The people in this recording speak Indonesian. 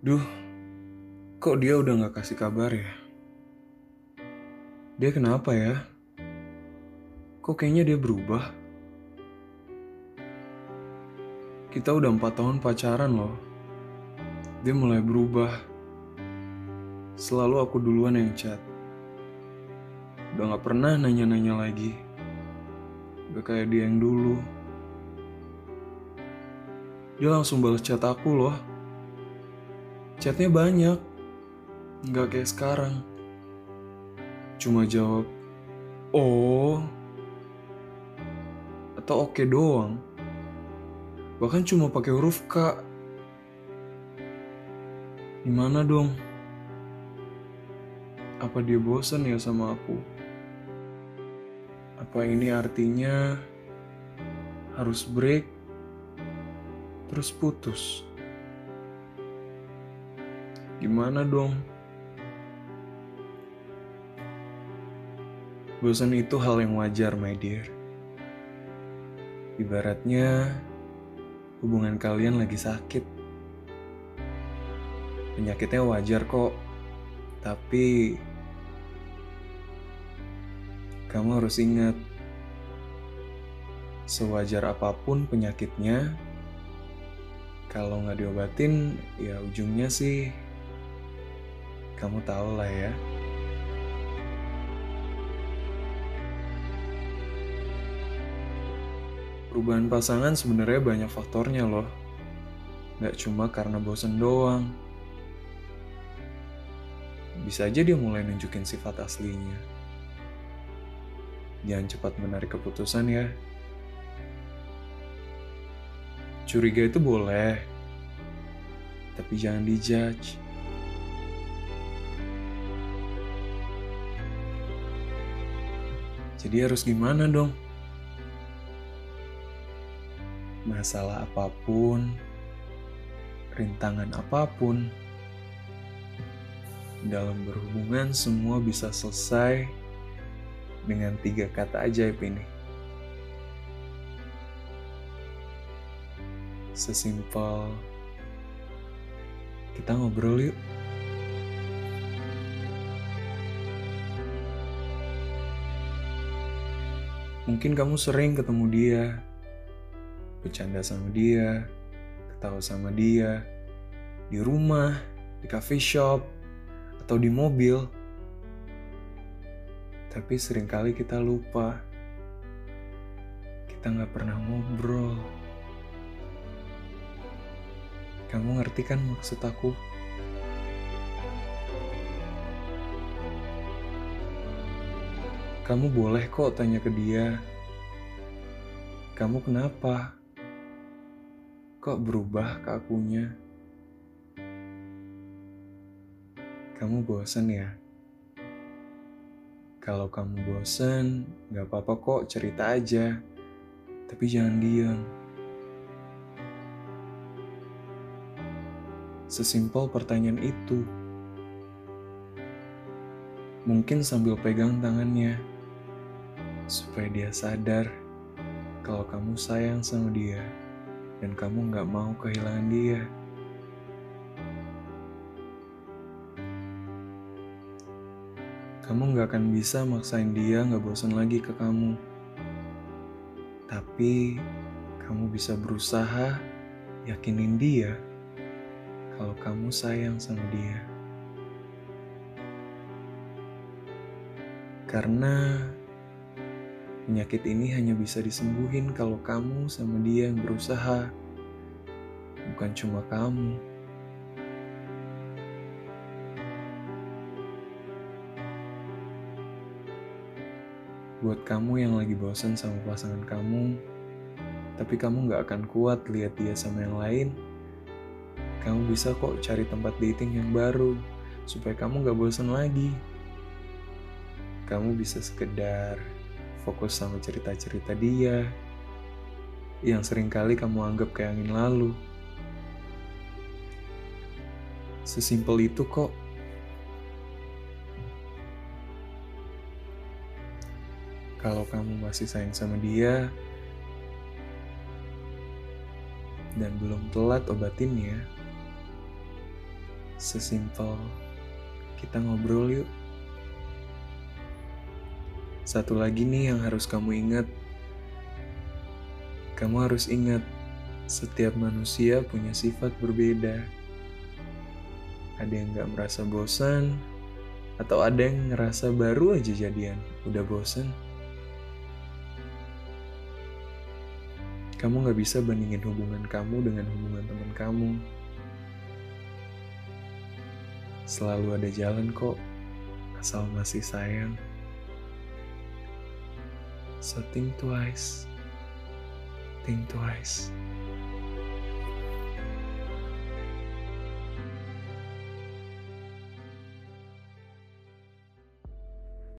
Duh, kok dia udah gak kasih kabar ya? Dia kenapa ya? Kok kayaknya dia berubah? Kita udah empat tahun pacaran loh. Dia mulai berubah. Selalu aku duluan yang chat. Udah gak pernah nanya-nanya lagi. Gak kayak dia yang dulu. Dia langsung balas chat aku loh. Chatnya banyak, nggak kayak sekarang. Cuma jawab, oh, atau oke okay doang. Bahkan cuma pakai huruf K. Gimana dong? Apa dia bosan ya sama aku? Apa ini artinya harus break, terus putus? Gimana dong? Bosan itu hal yang wajar, my dear. Ibaratnya hubungan kalian lagi sakit. Penyakitnya wajar kok, tapi kamu harus ingat, sewajar apa pun penyakitnya, kalau nggak diobatin, ya ujungnya sih kamu tahu lah ya. Perubahan pasangan sebenarnya banyak faktornya loh. Gak cuma karena bosen doang. Bisa aja dia mulai nunjukin sifat aslinya. Jangan cepat menarik keputusan ya. Curiga itu boleh, tapi jangan dijudge. Jadi harus gimana dong? Masalah apa pun, rintangan apa pun, dalam berhubungan semua bisa selesai dengan tiga kata ajaib ini. Sesimpel kita ngobrol yuk. Mungkin kamu sering ketemu dia, bercanda sama dia, ketawa sama dia, di rumah, di cafe shop, atau di mobil. Tapi sering kali kita lupa, kita nggak pernah ngobrol. Kamu ngerti kan maksud aku? Kamu boleh kok tanya ke dia. Kamu kenapa? Kok berubah ke akunya? Kamu bosan ya? Kalau kamu bosan, gak apa-apa kok cerita aja. Tapi jangan diam. Sesimpel pertanyaan itu. Mungkin sambil pegang tangannya supaya dia sadar kalau kamu sayang sama dia dan kamu nggak mau kehilangan dia. Kamu nggak akan bisa maksain dia nggak bosan lagi ke kamu. Tapi kamu bisa berusaha yakinin dia kalau kamu sayang sama dia. Karena Penyakit ini hanya bisa disembuhin kalau kamu sama dia yang berusaha, bukan cuma kamu. Buat kamu yang lagi bosan sama pasangan kamu, tapi kamu gak akan kuat lihat dia sama yang lain, kamu bisa kok cari tempat dating yang baru supaya kamu gak bosan lagi. Kamu bisa sekedar fokus sama cerita-cerita dia yang sering kali kamu anggap kayak angin lalu. Sesimpel itu kok. Kalau kamu masih sayang sama dia dan belum telat obatinnya, sesimpel kita ngobrol yuk. Satu lagi nih yang harus kamu ingat. Kamu harus ingat, setiap manusia punya sifat berbeda. Ada yang gak merasa bosan, atau ada yang ngerasa baru aja jadian, udah bosan. Kamu gak bisa bandingin hubungan kamu dengan hubungan teman kamu. Selalu ada jalan kok, asal masih sayang. só tentuais, tentuais.